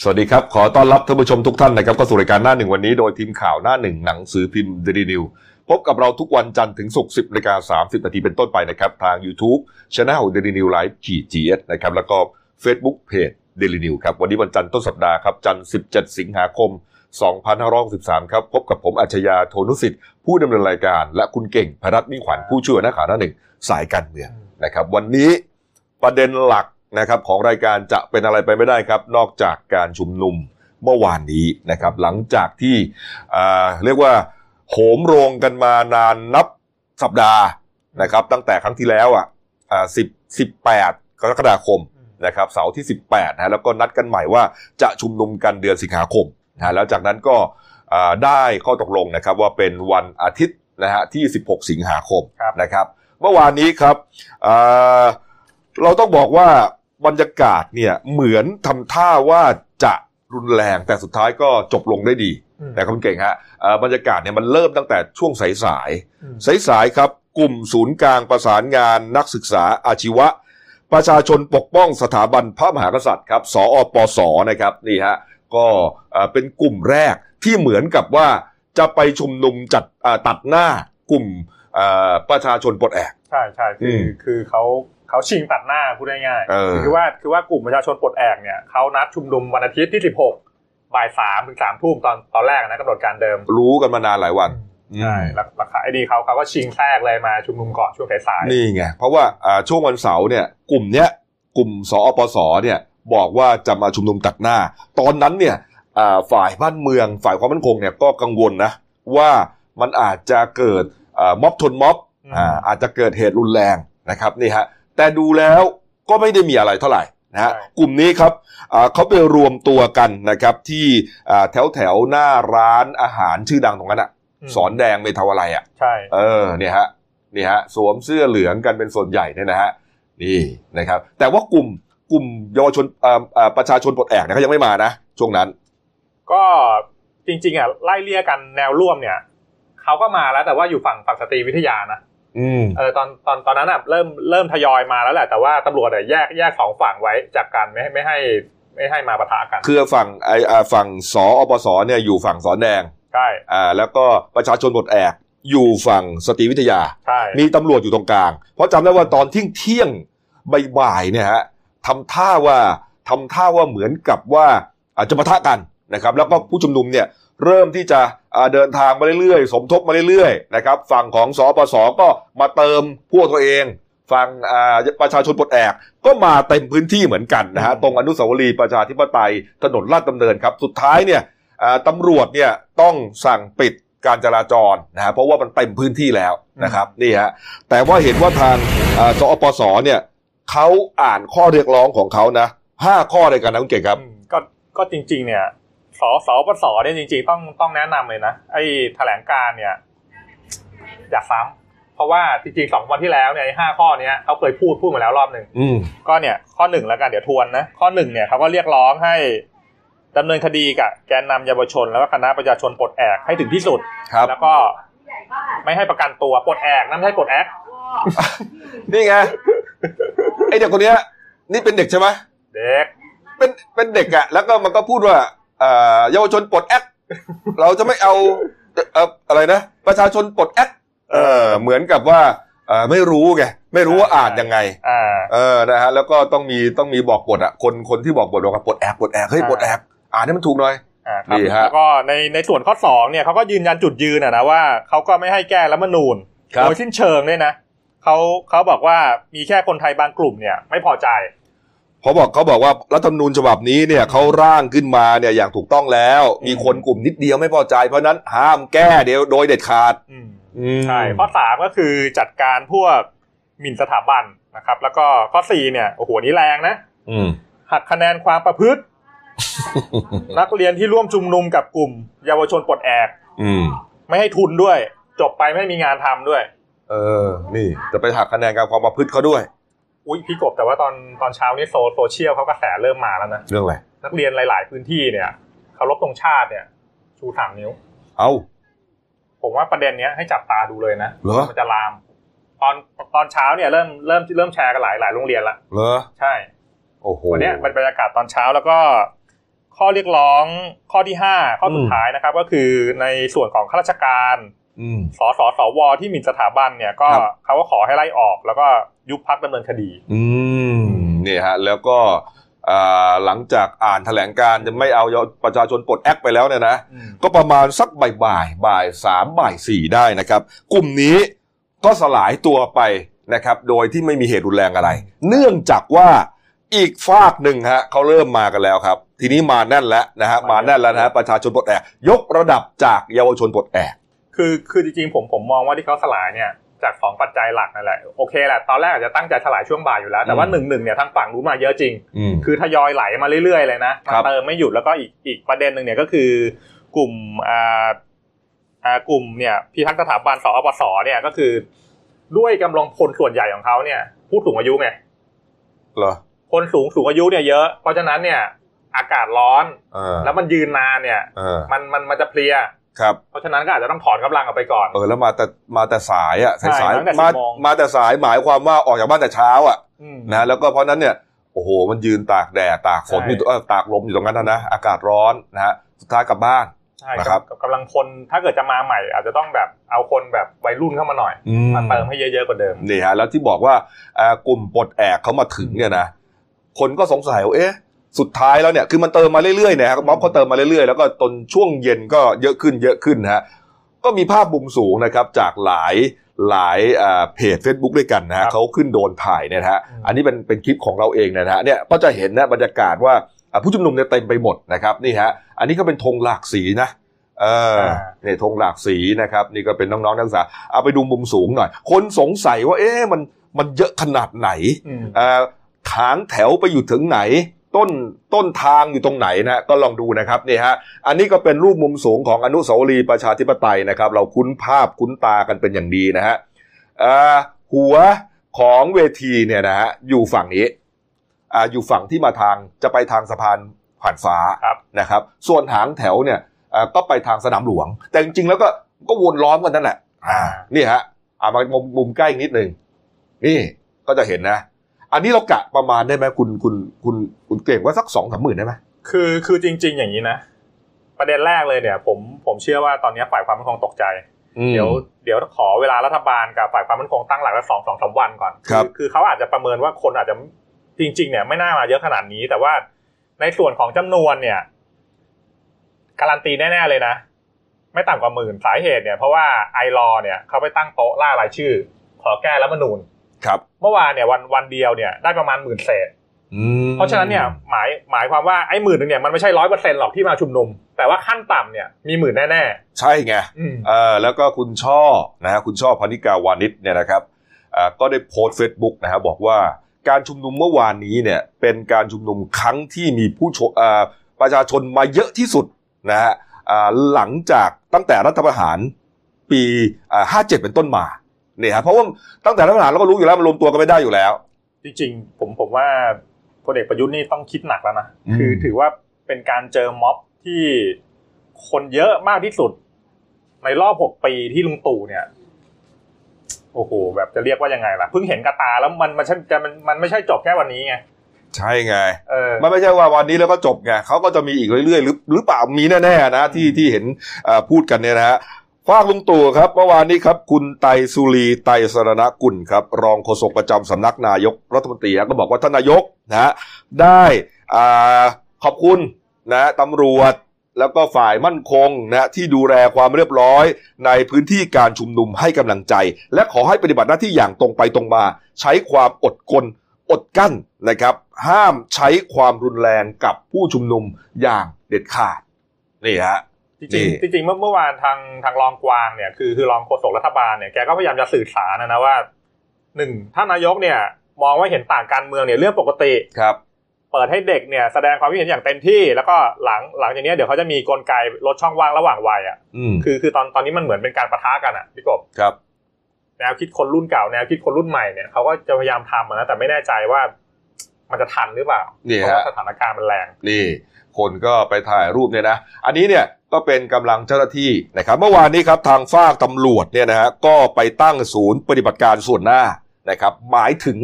สวัสดีครับ ขอต้อนรับท่านผู้ชมทุกท่านนะครับเข้าสู่รายการหน้าหนึ่งวันนี้โดยทีมข่าวหน้าหนึ่งหนังสือพิมพ์เดลินิวส์พบกับเราทุกวันจันทร์ถึงศุกร์10นาฬิกา30นาทีเป็นต้นไปนะครับ ทาง YouTube c h anel Daily New Live ขีดจีเอสนะครับแล้วก็ Facebook Page Daily News ครับวันนี้วันจันทร์ต้นสัปดาห์ครับจันทร์17 สิงหาคม 2563 ครับพบกับผมอัจฉริยะโทนุสิทธิ์ผู้ดำเนินรายการ และคุณเก่งพรัตน์มิ่งขวัญผู้ช่วยนักข่าวหน้าหนึ่งสายการเมืองนะครับวันนี้ประเด็นหลัก นะครับของรายการจะเป็นอะไรไปไม่ได้ครับ นอกจากการชุมนุมเมื่อวานนี้นะครับ หลังจากที่อ่าเรียกว่าโหมโรงกันมานานนับสัปดาห์นะครับ ตั้งแต่ครั้งที่แล้วอะอ่าสิบสิบแปดกรกฎาคมนะครับเสาร์ที่ 18นะแล้วก็นัดกันใหม่ว่าจะชุมนุมกันเดือนสิงหาคมนะแล้วจากนั้นก็อ่าได้ข้อตกลงนะครับว่าเป็นวันอาทิตย์นะฮะที่ 16 สิงหาคมครับนะครับ เมื่อวานนี้ครับอ่าเราต้องบอกว่า บรรยากาศเนี่ยเหมือนทำท่าว่าจะรุนแรงแต่สุดท้ายก็จบลงได้ดีอืมนะครับคุณเก่งฮะเอ่อบรรยากาศเนี่ยมันเริ่มตั้งแต่ช่วงสายๆอืมสายๆครับ กลุ่มศูนย์กลางประสานงานนักศึกษาอาชีวะ ประชาชนปกป้องสถาบันพระมหากษัตริย์ครับ สอปสนะครับนี่ฮะก็เอ่อเป็นกลุ่มแรกที่เหมือนกับว่าจะไปชุมนุมจัดเอ่อตัดหน้ากลุ่มเอ่อประชาชนปลดแอก ใช่ใช่คืออมคือเขา เขาชิงตัดหน้าพูดง่ายเออคือว่าคือว่ากลุ่มประชาชนปลดแอกเนี่ยเขานัดชุมนุมวันอาทิตย์ที่ 16 บ่ายสามถึงสามทุ่มตอนตอนแรกนะกำหนดการเดิม รู้กันมานานหลายวันใช่แล้วราคาไอ้ดีเขาเขาก็ชิงแทรกเลยมาชุมนุมก่อนช่วงสายนี่ไงเพราะว่าอ่าช่วงวันเสาร์เนี่ยกลุ่มเนี้ยกลุ่มสอปสเนี่ยบอกว่าจะมาชุมนุมตัดหน้า ตอนนั้นเนี่ยอ่าฝ่ายบ้านเมืองฝ่ายความมั่นคงเนี่ยก็กังวลนะว่ามันอาจจะเกิดอ่าม็อบชนม็อบๆอ่าอาจจะเกิดเหตุรุนแรงนะครับนี่ฮะ แต่ดูแล้วก็ไม่ได้มีอะไรเท่าไหร่นะฮะกลุ่มนี้ครับอ่าเขาไปรวมตัวกันนะครับที่อ่าแถวแถวๆหน้าร้านอาหารชื่อดังตรงนั้นอะมสอนแดงเมทาวอะไรอะใช่เออเนี่ยฮะนี่ฮะสวมเสื้อเหลืองกันเป็นส่วนใหญ่เนี่ยนะฮะนี่นะครับ แต่ว่ากลุ่มกลุ่มเยาวชนเอ่อเอ่อประชาชนปลดแอกเนี่ยเขายังไม่มานะช่วงนั้น ก็จริงๆอะไล่เลี่ยกันแนวร่วมเนี่ยเขาก็มาแล้วแต่ว่าอยู่ฝั่งฝั่งสตรีวิทยานะอืม เออตอนตอนตอนนั้นอะเริ่มเริ่มทยอยมาแล้วแหละแต่ว่าตำรวจอะแยกแยกสองฝั่งไว้จากกันไม่ให้ไม่ให้ไม่ให้มาปะทะกัน คือฝั่งไออ่าฝั่งสอปสเนี่ยอยู่ฝั่งสอนแดงใช่อ่าแล้วก็ประชาชนปลดแอกอยู่ฝั่งสตรีวิทยาใช่มีตำรวจอยู่ตรงกลาง เพราะจำได้ว่าตอนเที่ยงเที่ยงๆบ่ายๆเนี่ยฮะทำท่าว่าทำท่าว่าเหมือนกับว่าอาจจะปะทะกันนะครับ แล้วก็ผู้ชุมนุมเนี่ย เริ่มที่จะอ่าเดินทางมาเรื่อยๆ สมทบมาเรื่อยๆนะครับฝั่งของสปสก็มาเติมพวกตัวเองฝั่งอ่าประชาชนปลดแอกก็มาเต็มพื้นที่เหมือนกันนะฮะตรงอนุสาวรีย์ประชาธิปไตยถนนลาดดำเนินครับสุดท้ายเนี่ยอ่าตำรวจเนี่ยต้องสั่งปิดการจราจรนะฮะเพราะว่ามันเต็มพื้นที่แล้วนะครับนี่ฮะแต่ว่าเห็นว่าทางอ่าสอปสเนี่ยเขาอ่านข้อเรียกร้องของเขานะห้าข้อเลยกันนะคุณเก่งครับอืมก็ก็จริงๆเนี่ย สสปสเนี่ยจริงๆต้องต้องแนะนำเลยนะไอ้แถลงการเนี่ยอย่าซ้ำเพราะว่าจริงๆสองวันที่แล้วเนี่ยไอ้ห้าข้อเนี้ยเขาเคยพูดพูดมาแล้วรอบหนึ่งอืมก็เนี่ยข้อหนึ่งแล้วกันเดี๋ยวทวนนะข้อหนึ่งเนี่ยเขาก็เรียกร้องให้ดำเนินคดีกับแกนนำเยาวชน แล้วก็คณะประชาชนปลดแอกให้ถึงที่สุดครับแล้วก็ไม่ให้ประกันตัวปลดแอกนั่นไม่ใช่ปลดแอกนี่ไงไอเด็กคนเนี้ย นี่เป็นเด็กใช่ไหมเด็ก เป็นเป็นเด็กอะแล้วก็มันก็พูดว่า เอ่อเยาวชนปลดแอกเราจะไม่เอาเอ่ออะไรนะ ประชาชนปลดแอกเออเหมือนกับว่าเอ่อไม่รู้ไงไม่รู้ว่าอ่านยังไงอ่าเออนะฮะแล้วก็ต้องมีต้องมีบอกบทอะคนคนที่บอกบทบอกว่าปลดแอกปลดแอกเฮ้ยอ่าปลดแอกอ่านให้มันถูกหน่อยอ่าครับดีฮะแล้วก็ในในส่วนข้อสองเนี่ยเขาก็ยืนยันจุดยืนนะนะว่าเขาก็ไม่ให้แก้รัฐธรรมนูญครับโดยสิ้นเชิงด้วยนะเขาเขาบอกว่ามีแค่คนไทยบางกลุ่มเนี่ยไม่พอใจ เพราะบอกเขาบอกว่ารัฐธรรมนูญฉบับนี้เนี่ยเขาร่างขึ้นมาเนี่ยอย่างถูกต้องแล้ว มีคนกลุ่มนิดเดียวไม่พอใจ เพราะฉะนั้นห้ามแก้เดียวโดยเด็ดขาดอืมอืมใช่ข้อสามก็คือจัดการพวกหมิ่นสถาบันนะครับ แล้วก็ข้อสี่เนี่ยโอ้โหนี่แรงนะอืมหักคะแนนความประพฤติ นักเรียนที่ร่วมชุมนุมกับกลุ่ม เยาวชนปลดแอกอืมไม่ให้ทุนด้วย จบไปไม่มีงานทำด้วย เออ นี่ จะไปหักคะแนนการความประพฤติเขาด้วย อุ้ยพี่กบแต่ว่าตอนตอนเช้านี้โซโซเชียลเขากระแสเริ่มมาแล้วนะเรื่องอะไรนักเรียนหลาย ๆ พื้นที่เนี่ยเขารบตรงชาติเนี่ย ชูสามนิ้ว เอาผมว่าประเด็นเนี้ยให้จับตาดูเลยนะเหรอมันจะลาม ตอนตอนเช้าเนี่ยเริ่มเริ่มเริ่มแชร์กันหลายหลายโรงเรียนละเหรอใช่โอ้โหวันเนี้ยมันบรรยากาศตอนเช้าแล้วก็ข้อเรียกร้องข้อที่ห้าข้อสุดอืมท้ายนะครับ ก็คือในส่วนของข้าราชการอืม สสสวที่หมิ่นสถาบันเนี่ยก็ครับเขาก็ขอให้ไล่ออก แล้วก็ยุบพักดำเนินคดี อืมนี่ฮะ แล้วก็อ่าหลังจากอ่านแถลงการณ์จะไม่เอาประชาชนปลดแอคไปแล้วเนี่ยนะ ก็ประมาณสักบ่ายบ่ายๆบ่ายสามบ่ายสี่ได้นะครับ กลุ่มนี้ก็สลายตัวไปนะครับ โดยที่ไม่มีเหตุรุนแรงอะไร เนื่องจากว่าอีกฝากหนึ่งฮะเขาเริ่มมากันแล้วครับ ทีนี้มาแน่นแล้วนะฮะมาแน่นแล้วนะฮะประชาชนปลดแอกยกระดับจากเยาวชนปลดแอก คือคือจริงๆผมผมมองว่าที่เขาสลายเนี่ยจากสองปัจจัยหลักนั่นแหละโอเคแหละตอนแรกอาจจะตั้งใจสลายช่วงบ่ายอยู่แล้ว แต่ว่าอืมหนึ่งหนึ่งเนี่ยทางฝั่งรู้มาเยอะจริงอืมคือทยอยไหลมาเรื่อยๆเลยนะมาครับเติมไม่หยุดแล้วก็อีกอีกประเด็นหนึ่งเนี่ยก็คือกลุ่มอ่าอ่ากลุ่มเนี่ยพิทักษ์สถาบันสอปสเนี่ยก็คือ ด้วยกำลังพลส่วนใหญ่ของเขาเนี่ย ผู้สูงอายุไงเหรอคนสูงสูงอายุเนี่ยเยอะ เพราะฉะนั้นเนี่ย อากาศร้อนเออแล้วมันยืนนานเนี่ยเออมันมันมันจะเพลีย ครับเพราะฉะนั้นก็อาจจะต้องถอนกำลังออกไปก่อน เออแล้วมาแต่มาแต่สายอะใช่สายตั้งแต่มา10โมงมาแต่สายหมายความว่าออกจากบ้านแต่เช้าอะอืมนะแล้วก็เพราะนั้นเนี่ยโอ้โห มันยืนตากแดดตากฝนใช่อยู่เออตากลมอยู่ตรงนั้นนะนะอากาศร้อนนะฮะสุดท้ายกลับบ้านใช่นะครับกับกำลังพลถ้าเกิดจะมาใหม่ อาจจะต้องแบบเอาคนแบบวัยรุ่นเข้ามาหน่อยอืมมาเติมให้เยอะๆกว่าเดิมนี่ฮะแล้วที่บอกว่าเอ่อกลุ่มปลดแอกเขามาถึงเนี่ยนะคนก็สงสัยว่าเอ๊ะ สุดท้ายแล้วเนี่ยคือมันเติมมาเรื่อยๆเนะครับม็อบเขาเติมมาเรื่อยๆ แล้วก็จนช่วงเย็นก็เยอะขึ้นเยอะขึ้นนะฮะก็มีภาพมุมสูงนะครับจากหลายหลายเอ่อเพจ Facebook ด้วยกันนะครัฮะบเขาขึ้นโดนถ่ายเนี่ยนะฮะอืมอันนี้เป็นเป็นคลิปของเราเองนะฮะเนี่ยก็จะเห็นนะบรรยากาศว่าอะผู้ชุมนุมเนี่ยเต็มไปหมดนะครับนี่ฮะอันนี้ก็เป็นธงหลากสีนะเออเนี่ยธงหลากสีนะครับนี่ก็เป็นน้องๆนักศึกษาเอาไปดูมุมสูงหน่อย คนสงสัยว่าเอ๊ะมันมันเยอะขนาดไหนอืมเอ่อทางแถวไปอยู่ถึงไหน ต้นต้นทางอยู่ตรงไหนนะก็ลองดูนะครับนี่ฮะอันนี้ก็เป็นรูปมุมสูงของอนุสาวรีย์ประชาธิปไตยนะครับ เราคุ้นภาพคุ้นตากันเป็นอย่างดีนะฮะเอ่อหัวของเวทีเนี่ยนะฮะอยู่ฝั่งนี้อ่าอยู่ฝั่งที่มาทางจะไปทางสะพานผ่านฟ้าครับนะครับ ส่วนหางแถวเนี่ยเอ่อก็ไปทางสนามหลวง แต่จริงๆแล้วก็ก็วนล้อมกันนั่นแหละอ่านี่ฮะอ่ามามุมมุมใกล้อีกนิดหนึ่งนี่ก็จะเห็นนะ อันนี้เรากะประมาณได้ไหมคุณคุณคุณคุณเก่งว่าสักสองสามหมื่นได้ไหมคือคือจริง ๆ อย่างนี้นะ ประเด็นแรกเลยเนี่ย ผมผมเชื่อว่าตอนนี้ฝ่ายความมั่นคงตกใจ เดี๋ยวเดี๋ยวขอเวลารัฐบาลกับฝ่ายความมั่นคงตั้งหลักละสองสองสามวันก่อนครับคือเขาอาจจะประเมินว่าคนอาจจะจริง ๆ เนี่ยไม่น่ามาเยอะขนาดนี้ แต่ว่าในส่วนของจำนวนเนี่ยการันตีแน่ๆเลยนะไม่ต่ำกว่าหมื่นสาเหตุเนี่ยเพราะว่า iLaw เนี่ยเขาไปตั้งโต๊ะล่ารายชื่อ ขอแก้รัฐธรรมนูญ ครับ เมื่อวานเนี่ยวันวันเดียวเนี่ยได้ประมาณหมื่นเศษอืมเพราะฉะนั้นเนี่ยหมายหมายความว่าไอ้หมื่นหนึ่งเนี่ยมันไม่ใช่ร้อยเปอร์เซ็นต์หรอกที่มาชุมนุม แต่ว่าขั้นต่ำเนี่ยมีหมื่นแน่ใช่ไงๆอืมเออแล้วก็คุณช่อนะฮะคุณช่อพนิกาวานิชเนี่ยนะครับอ่าก็ได้โพสต์เฟซบุ๊กนะฮะบอกว่าการชุมนุมเมื่อวานนี้เนี่ยเป็นการชุมนุมครั้งที่มีผู้ชมอ่าประชาชนมาเยอะที่สุดนะฮะอ่าหลังจากตั้งแต่รัฐประหารปีอ่า57เป็นต้นมา เนี่ยฮะเพราะว่าตั้งแต่รัฐประหารเราก็รู้อยู่แล้วมันรวมตัวกันไม่ได้อยู่แล้ว จริงๆผมผมว่าพลเอกประยุทธ์นี่ต้องคิดหนักแล้วนะอืมคือถือว่าเป็นการเจอม็อบที่คนเยอะมากที่สุด ในรอบหกปีที่ลุงตู่เนี่ยโอ้โหแบบจะเรียกว่ายังไงล่ะเพิ่งเห็นกระตาแล้วมันมันใช่จะมันมันไม่ใช่จบแค่วันนี้ไงใช่ไงเออมันไม่ใช่ว่าวันนี้แล้วก็จบไงเขาก็จะมีอีกเรื่อยๆหรือหรือเปล่ามีแน่ๆนะที่ที่เห็นเอ่อพูดกันเนี่ยนะฮะ ฝากลุงตู่ครับเมื่อวานนี้ครับ คุณไตสุรีไตสรณกุลครับ รองโฆษกประจำสำนักนายกรัฐมนตรีก็บอกว่าท่านนายกนะได้อาขอบคุณนะตำรวจแล้วก็ฝ่ายมั่นคงนะที่ดูแลความเรียบร้อยในพื้นที่การชุมนุมให้กำลังใจ และขอให้ปฏิบัติหน้าที่อย่างตรงไปตรงมา ใช้ความอดกลอดกั้นนะครับ ห้ามใช้ความรุนแรงกับผู้ชุมนุมอย่างเด็ดขาดนี่ฮะ จนี่ริงๆจริงๆเมื่อเมื่อวานทางทางรองกวางเนี่ยคือคือรองโฆษกรัฐบาลเนี่ยแกก็พยายามจะสื่อสารนะนะว่าหนึ่งท่านนายกเนี่ย มองว่าเห็นต่างการเมืองเนี่ยเรื่องปกติครับ เปิดให้เด็กเนี่ยแสดงความคิดเห็นอย่างเต็มที่ แล้วก็หลังหลังจากเนี้ยเดี๋ยวเขาจะมีกลไกลดช่องว่างระหว่างวัยอะอืมคือคือตอนตอนนี้มันเหมือนเป็นการประทะกันอะพี่กบครับแนวคิดคนรุ่นเก่าแนวคิดคนรุ่นใหม่เนี่ยเขาก็จะพยายามทำอะนะแต่ไม่แน่ใจว่ามันจะทันหรือเปล่านี่เพราะฮะว่าสถานการณ์มันแรงนี่ คนก็ไปถ่ายรูปเนี่ยนะ อันนี้เนี่ยก็เป็นกำลังเจ้าหน้าที่นะครับ เมื่อวานนี้ครับทางฝากตำรวจเนี่ยนะฮะก็ไปตั้งศูนย์ปฏิบัติการส่วนหน้านะครับหมายถึง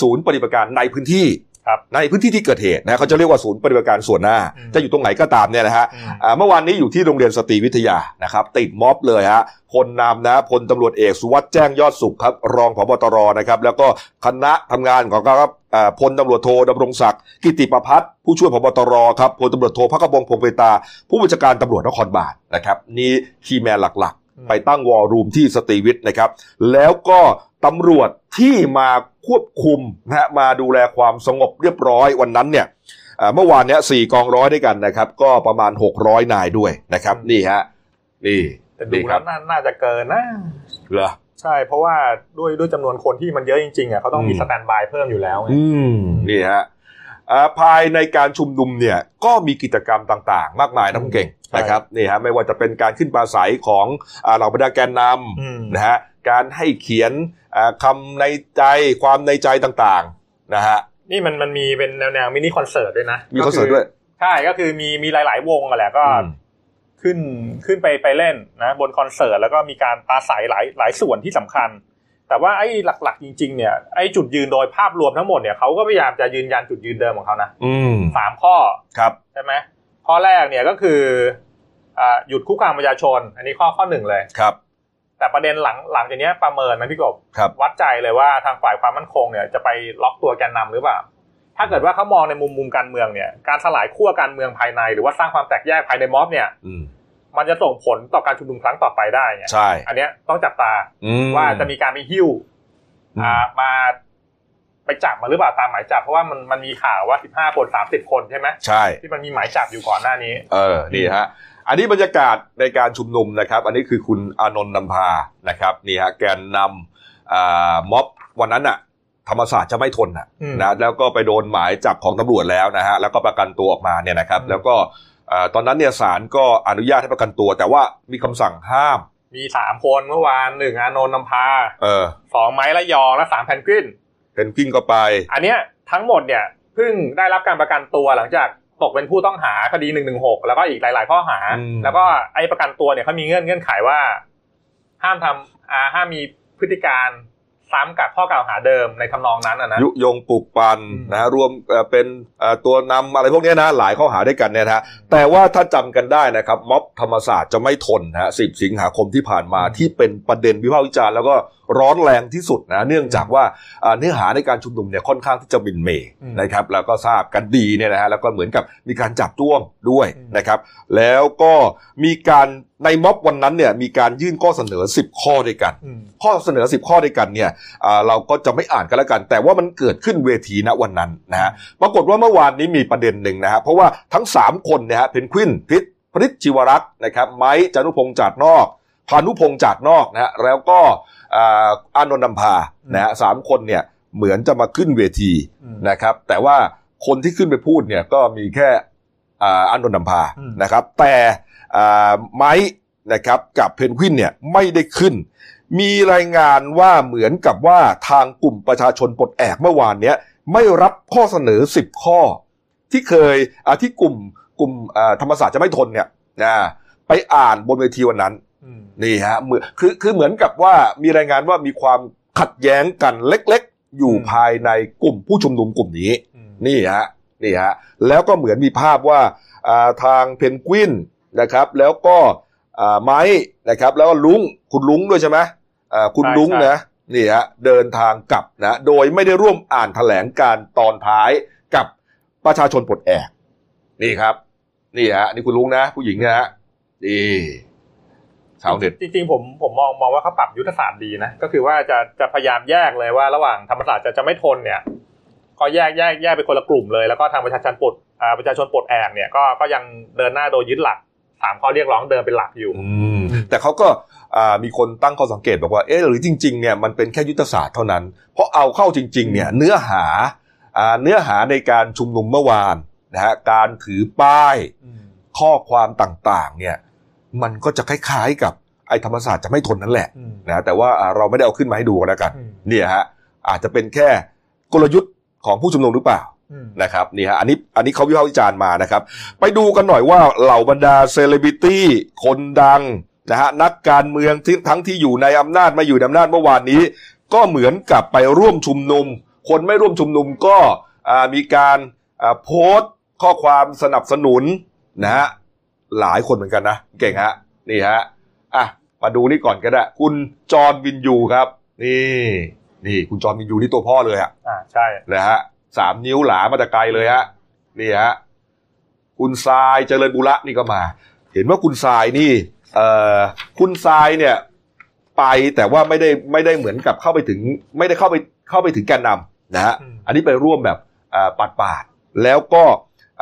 ศูนย์ปฏิบัติการในพื้นที่ครับในพื้นที่ที่เกิดเหตุนะเขาจะเรียกว่าศูนย์ปฏิบัติการส่วนหน้าอืมจะอยู่ตรงไหนก็ตามเนี่ยนะฮะอืมอ่าเมื่อวานนี้อยู่ที่โรงเรียนสตรีวิทยานะครับติดม็อบเลยฮะพลนำนะพลตำรวจเอกสุวัฒน์แจ้งยอดสุขครับรองผบตรนะครับแล้วก็คณะทำงานของเขาครับอ่า พลตำรวจโทดำรงศักดิ์กิตติประภัสร์ผู้ช่วยผบตรครับพลตำรวจโทภัคพงศ์พงษ์เภตรา ผู้บัญชาการตำรวจนครบาลนะครับ นี่ key man หลักอืมๆไปตั้ง war room ที่สตรีวิทย์นะครับ แล้วก็ตำรวจที่มาควบคุมนะฮะมาดูแลความสงบเรียบร้อยวันนั้นเนี่ยอ่าเมื่อวานเนี้ยสี่กองร้อยด้วยกันนะครับ ก็ประมาณ600นายด้วยนะครับ นี่ฮะนี่แต่ดูนี่คแล้รัวบน่าน่าจะเกินนะเหรอ ใช่เพราะว่าด้วยด้วยจำนวนคนที่มันเยอะจริงๆอะเขาต้องมีอืมสแตนด์บายเพิ่มอยู่แล้วไงอืมนี่ฮะอ่าภายในการชุมนุมเนี่ยก็มีกิจกรรมต่างๆ มากมายนะคุณเก่งใช่นะครับนี่ฮะไม่ว่าจะเป็นการขึ้นปราศัยของอ่าเหล่าบรรดาแกนนอืมำนะฮะการให้เขียนอ่าคำในใจความในใจต่างๆนะฮะนี่มันมันมีเป็นแนวแนวมินิคอนเสิร์ตด้วยนะมีคอนเสิร์ตด้วยใช่ก็คือมีมีหลาย ๆ วงอะแหละก็อืม ขึ้นขึ้นไปไปเล่นนะบนคอนเสิร์ตแล้วก็มีการปราศัยหลายหลายส่วนที่สำคัญ แต่ว่าไอ้หลักๆ จริง ๆ เนี่ยไอ้จุดยืนโดยภาพรวมทั้งหมดเนี่ยเขาก็พยายามจะยืนยันจุดยืนเดิมของเขานะอืมสามข้อครับใช่ไหมข้อแรกเนี่ยก็คืออ่าหยุดคุกคามประชาชน อันนี้ข้อข้อหนึ่งเลยครับ แต่ประเด็นหลังหลังจากเนี้ยประเมินนะพี่กบครับวัดใจเลยว่าทางฝ่ายความมั่นคงเนี่ยจะไปล็อกตัวแกนนำหรือเปล่าถ้าเกิดว่าเขามองในมุมมุมการเมืองเนี่ย การสลายขั้วการเมืองภายใน หรือว่าสร้างความแตกแยกภายในม็อบเนี่ยอื มมันจะส่งผลต่อการชุมนุมครั้งต่อไปได้ไงใช่ อันเนี้ยต้องจับตาอืมว่าจะมีการไปหิ้วอืมอ่ามาไปจับมาหรือเปล่าตามหมายจับเพราะว่ามันมันมีข่าวว่า 15 คน30 คนใช่ไหมใช่ที่มันมีหมายจับอยู่ก่อนหน้านี้ เออนี่ฮะ อันนี้บรรยากาศในการชุมนุมนะครับ อันนี้คือคุณอานนท์นำพานะครับนี่ฮะแกนนำอ่าม็อบวันนั้นน่ะธรรมศาสตร์จะไม่ทนน่ะอืมนะแล้วก็ไปโดนหมายจับของตำรวจแล้วนะฮะแล้วก็ประกันตัวออกมาเนี่ยนะครับอืมแล้วก็อ่า ตอนนั้นเนี่ยศาลก็อนุญาตให้ประกันตัว แต่ว่ามีคำสั่งห้าม มีสามคนเมื่อวานหนึ่งอานนท์นำพาเออสองไม้ละยองและสามแพนกวินเพนกวินก็ไป อันเนี้ยทั้งหมดเนี่ยเพิ่งได้รับการประกันตัวหลังจากตกเป็นผู้ต้องหาคดีหนึ่งหนึ่งหกแล้วก็อีกหลาย ๆ ข้อหาอืมแล้วก็ไอ้ประกันตัวเนี่ยเขามีเงื่อนเงื่อนไขว่า ห้ามทำอ่าห้ามมีพฤติการ ซ้ำกับข้อกล่าวหาเดิมในทำนองนั้นอะนะยุยงปลุกปั่นอืมนะฮะรวมเอ่อเป็นเอ่อตัวนำอะไรพวกเนี้ยนะหลายข้อหาด้วยกันเนี่ยนะฮะแต่ว่าถ้าจำกันได้นะครับม็อบธรรมศาสตร์จะไม่ทนนะฮะ10สิงหาคมที่ผ่านมาอืมที่เป็นประเด็นวิพากษ์วิจารณ์แล้วก็ร้อนแรงที่สุดนะเนื่องจากว่าอ่าเนื้อหาในการชุมนุมเนี่ยค่อนข้างที่จะหมินเหมย์อืมนะครับแล้วก็ทราบกันดีเนี่ยนะฮะแล้วก็เหมือนกับมีการจับจ้วงด้วยอืมนะครับ แล้วก็มีการ ในม็อบวันนั้นเนี่ยมีการยื่นข้อเสนอ 10 ข้อด้วยกันอืมข้อเสนอ 10 ข้อด้วยกันเนี่ยอ่าเราก็จะไม่อ่านกันแล้วกัน แต่ว่ามันเกิดขึ้นเวทีณวันนั้นนะฮะปรากฏว่าเมื่อวานนี้มีประเด็นหนึ่งนะฮะเพราะว่าทั้ง 3 คนเนี่ยฮะเพนกวินพิษพริษจิวรักษ์นะครับไม้จานุพงษ์จัดนอกพานุพงษ์จัดนอกนะฮะแล้วก็อ่าอานนท์นำพานะฮะสามคนเนี่ยเหมือนจะมาขึ้นเวทีอืมนะครับ แต่ว่าคนที่ขึ้นไปพูดเนี่ยก็มีแค่ อ่าอานนท์นำพาอืมนะครับ แต่อ่าไม้นะครับกับเพนกวินเนี่ยไม่ได้ขึ้น มีรายงานว่าเหมือนกับว่าทางกลุ่มประชาชนปลดแอกเมื่อวานเนี้ยไม่รับข้อเสนอ 10 ข้อ ที่เคยอ่าที่กลุ่มกลุ่มอ่าธรรมศาสตร์จะไม่ทนเนี่ยนะไปอ่านบนเวทีวันนั้นอืมนี่ฮะเหมือนคือคือเหมือนกับว่ามีรายงานว่ามีความขัดแย้งกันเล็กๆ อยู่อืมภายในกลุ่มผู้ชุมนุมกลุ่มนี้อืมนี่ฮะ นี่ฮะแล้วก็เหมือนมีภาพว่าอ่าทางเพนกวินนะครับแล้วก็อ่าไม้นะครับแล้วก็ลุงคุณลุงด้วยใช่ไหมอ่าคุณใช่ลุงใช่นะนี่ฮะเดินทางกลับนะโดยไม่ได้ร่วมอ่านแถลงการตอนท้ายกับประชาชนปลดแอกนี่ครับนี่ฮะนี่คุณลุงนะ ผู้หญิงนะฮะนี่ชาวเน็ตจริงๆผมผมมองมองว่าเขาปรับยุทธศาสตร์ดีนะก็คือว่าจะจะพยายามแยกเลยว่าระหว่างธรรมศาสตร์จะจะไม่ทนเนี่ย ก็แยกแยกแยกเป็นคนละกลุ่มเลย แล้วก็ทางประชาชนปลดอ่าประชาชนปลดแอกเนี่ยก็ก็ยังเดินหน้าโดยยึดหลักสามข้อเรียกร้องเดิมเป็นหลักอยู่อืมแต่เขาก็อ่ามีคนตั้งข้อสังเกตบอกว่าเอ๊ะหรือจริงๆเนี่ยมันเป็นแค่ยุทธศาสตร์เท่านั้น เพราะเอาเข้าจริง ๆ เนี่ยเนื้อหาอ่าเนื้อหาในการชุมนุมเมื่อวานนะฮะการถือป้ายข้อความต่างๆ เนี่ย มันก็จะคล้ายๆกับไอ้ธรรมศาสตร์จะไม่ทนนั่นแหละนะแต่ว่าอ่าเราไม่ได้เอาขึ้นมาให้ดูกันแล้วกันเนี่ยฮะอาจจะเป็นแค่กลยุทธ์ ของผู้ชุมนุมหรือเปล่านะครับนี่ฮะอันนี้อันนี้เขาวิพากษ์วิจารณ์มานะครับ ไปดูกันหน่อยว่าเหล่าบรรดาเซเลบริตี้คนดังนะฮะนักการเมืองที่ทั้งที่อยู่ในอำนาจมาอยู่ในอำนาจเมื่อวานนี้ ก็เหมือนกับไปร่วมชุมนุม คนไม่ร่วมชุมนุมก็อ่ามีการอ่าโพสต์ข้อความสนับสนุนนะฮะหลายคนเหมือนกันนะเก่งฮะนี่ฮะอะมาดูนี่ก่อนก็ได้ คุณจอห์นวินยูครับ นี่ นี่คุณจอห์นวินยูนี่ตัวพ่อเลยอะอ่าใช่นะฮะสามนิ้วหลามาแต่ไกลเลยฮะนี่ฮะคุณทรายเจริญบุระนี่ก็มา เห็นว่าคุณทรายนี่ เอ่อคุณทรายเนี่ยไปแต่ว่าไม่ได้ไม่ได้เหมือนกับเข้าไปถึง ไม่ได้เข้าไปเข้าไปถึงแกนนำนะฮะอืมอันนี้ไปร่วมแบบอ่าปัดปาดๆแล้วก็